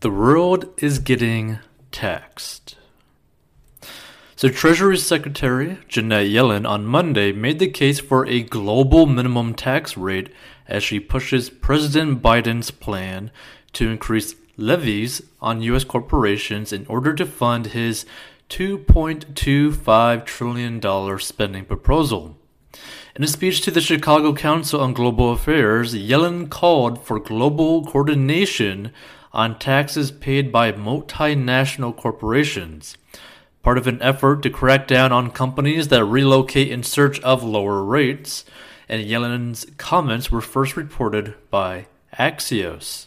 The world is getting taxed. So, Treasury Secretary Janet Yellen on Monday made the case for a global minimum tax rate as she pushes President Biden's plan to increase levies on U.S. corporations in order to fund his $2.25 trillion spending proposal. In a speech to the Chicago Council on Global Affairs, Yellen called for global coordination on taxes paid by multinational corporations, part of an effort to crack down on companies that relocate in search of lower rates. And Yellen's comments were first reported by Axios.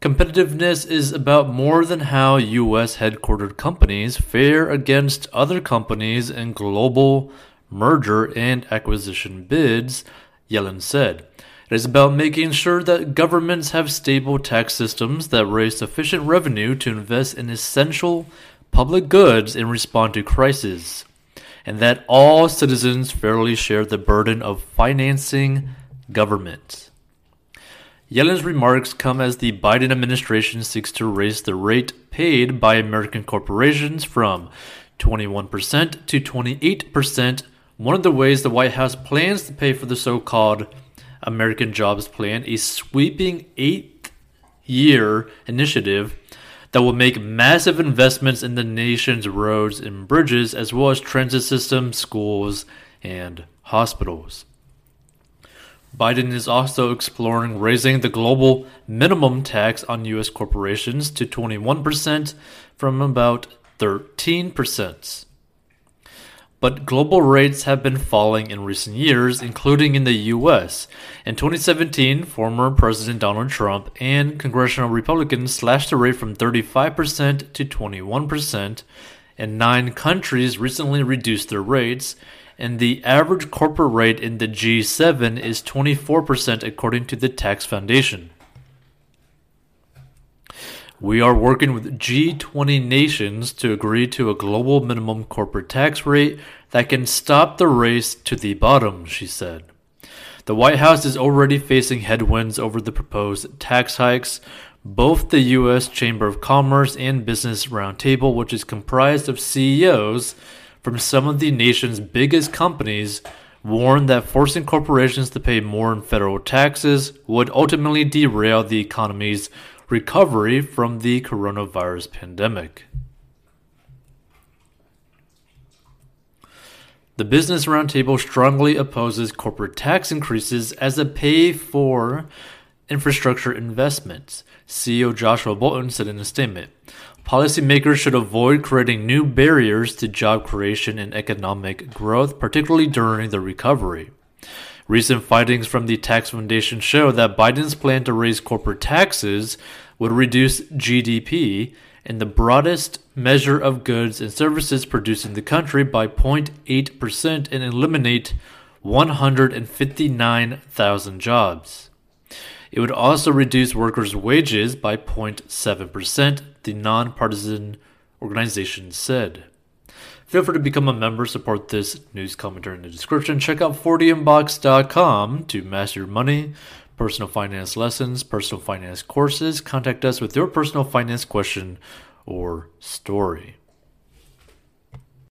Competitiveness is about more than how US headquartered companies fare against other companies in global merger and acquisition bids, Yellen said. It is about making sure that governments have stable tax systems that raise sufficient revenue to invest in essential public goods and respond to crises, and that all citizens fairly share the burden of financing government. Yellen's remarks come as the Biden administration seeks to raise the rate paid by American corporations from 21% to 28%. One of the ways the White House plans to pay for the so called American Jobs Plan, a sweeping eight year initiative that will make massive investments in the nation's roads and bridges, as well as transit systems, schools, and hospitals. Biden is also exploring raising the global minimum tax on U.S. corporations to 21% from about 13%. But global rates have been falling in recent years, including in the U.S. In 2017, former President Donald Trump and congressional Republicans slashed the rate from 35% to 21%, and nine countries recently reduced their rates, and the average corporate rate in the G7 is 24% according to the Tax Foundation. We are working with G20 nations to agree to a global minimum corporate tax rate that can stop the race to the bottom, she said. The White House is already facing headwinds over the proposed tax hikes. Both the U.S. Chamber of Commerce and Business Roundtable, which is comprised of CEOs from some of the nation's biggest companies warned that forcing corporations to pay more in federal taxes would ultimately derail the economy's recovery from the coronavirus pandemic. The Business Roundtable strongly opposes corporate tax increases as a pay for infrastructure investments, CEO Joshua Bolten said in a statement. Policymakers should avoid creating new barriers to job creation and economic growth, particularly during the recovery. Recent findings from the Tax Foundation show that Biden's plan to raise corporate taxes would reduce GDP in the broadest measure of goods and services produced in the country by 0.8% and eliminate 159,000 jobs. It would also reduce workers' wages by 0.7%, the nonpartisan organization said. Feel free to become a member, support this news commentary in the description. Check out 40inbox.com to master your money, personal finance lessons, personal finance courses. Contact us with your personal finance question or story.